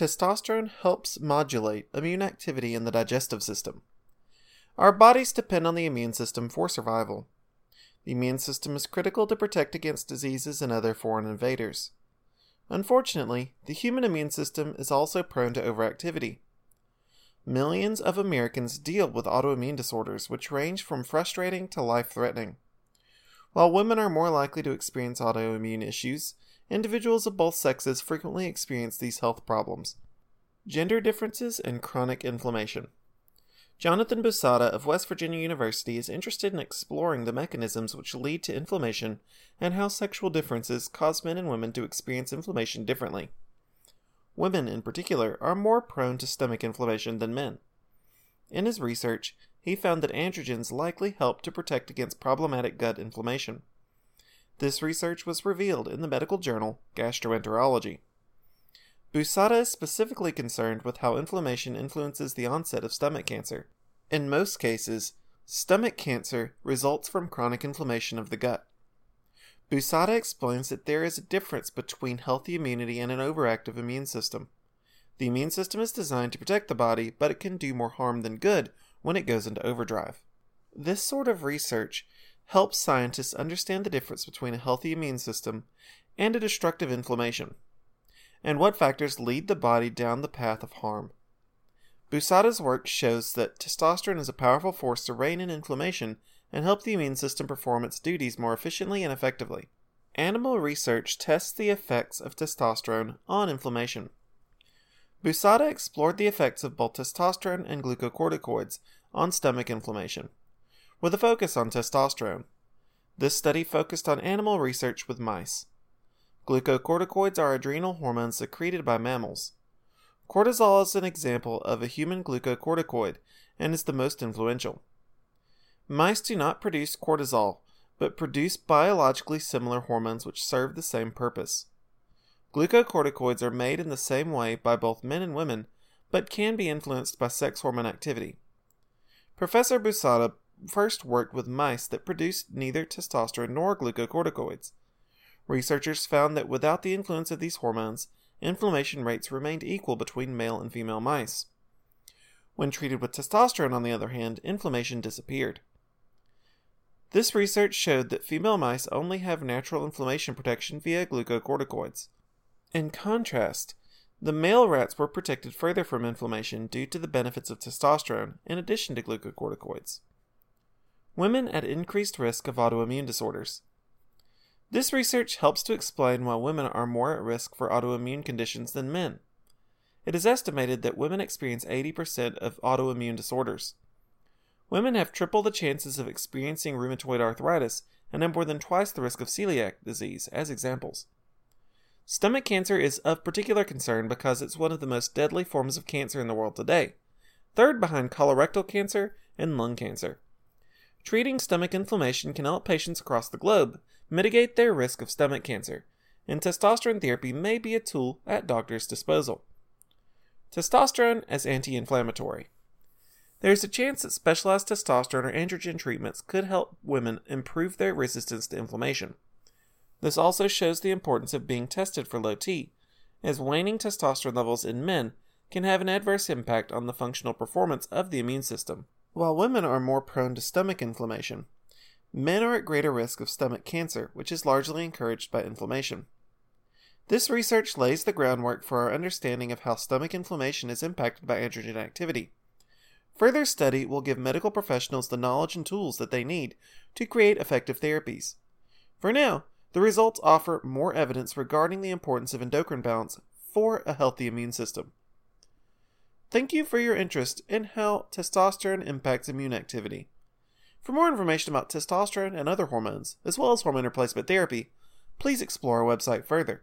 Testosterone helps modulate immune activity in the digestive system. Our bodies depend on the immune system for survival. The immune system is critical to protect against diseases and other foreign invaders. Unfortunately, the human immune system is also prone to overactivity. Millions of Americans deal with autoimmune disorders, which range from frustrating to life threatening. While women are more likely to experience autoimmune issues, individuals of both sexes frequently experience these health problems. Gender differences and chronic inflammation. Jonathan Busada of West Virginia University is interested in exploring the mechanisms which lead to inflammation and how sexual differences cause men and women to experience inflammation differently. Women, in particular, are more prone to stomach inflammation than men. In his research, he found that androgens likely help to protect against problematic gut inflammation. This research was revealed in the medical journal Gastroenterology. Busada is specifically concerned with how inflammation influences the onset of stomach cancer. In most cases, stomach cancer results from chronic inflammation of the gut. Busada explains that there is a difference between healthy immunity and an overactive immune system. The immune system is designed to protect the body, but it can do more harm than good when it goes into overdrive. This sort of research helps scientists understand the difference between a healthy immune system and a destructive inflammation, and what factors lead the body down the path of harm. Busada's work shows that testosterone is a powerful force to rein in inflammation and help the immune system perform its duties more efficiently and effectively. Animal research tests the effects of testosterone on inflammation. Busada explored the effects of both testosterone and glucocorticoids on stomach inflammation, with a focus on testosterone. This study focused on animal research with mice. Glucocorticoids are adrenal hormones secreted by mammals. Cortisol is an example of a human glucocorticoid and is the most influential. Mice do not produce cortisol, but produce biologically similar hormones which serve the same purpose. Glucocorticoids are made in the same way by both men and women, but can be influenced by sex hormone activity. Professor Busada first worked with mice that produced neither testosterone nor glucocorticoids. Researchers found that without the influence of these hormones, inflammation rates remained equal between male and female mice. When treated with testosterone, on the other hand, inflammation disappeared. This research showed that female mice only have natural inflammation protection via glucocorticoids. In contrast, the male rats were protected further from inflammation due to the benefits of testosterone in addition to glucocorticoids. Women at increased risk of autoimmune disorders. This research helps to explain why women are more at risk for autoimmune conditions than men. It is estimated that women experience 80% of autoimmune disorders. Women have triple the chances of experiencing rheumatoid arthritis and have more than twice the risk of celiac disease, as examples. Stomach cancer is of particular concern because it's one of the most deadly forms of cancer in the world today, third behind colorectal cancer and lung cancer. Treating stomach inflammation can help patients across the globe mitigate their risk of stomach cancer, and testosterone therapy may be a tool at doctors' disposal. Testosterone as anti inflammatory. There is a chance that specialized testosterone or androgen treatments could help women improve their resistance to inflammation. This also shows the importance of being tested for low T, as waning testosterone levels in men can have an adverse impact on the functional performance of the immune system. While women are more prone to stomach inflammation, men are at greater risk of stomach cancer, which is largely encouraged by inflammation. This research lays the groundwork for our understanding of how stomach inflammation is impacted by androgen activity. Further study will give medical professionals the knowledge and tools that they need to create effective therapies. For now, the results offer more evidence regarding the importance of endocrine balance for a healthy immune system. Thank you for your interest in how testosterone impacts immune activity. For more information about testosterone and other hormones, as well as hormone replacement therapy, please explore our website further.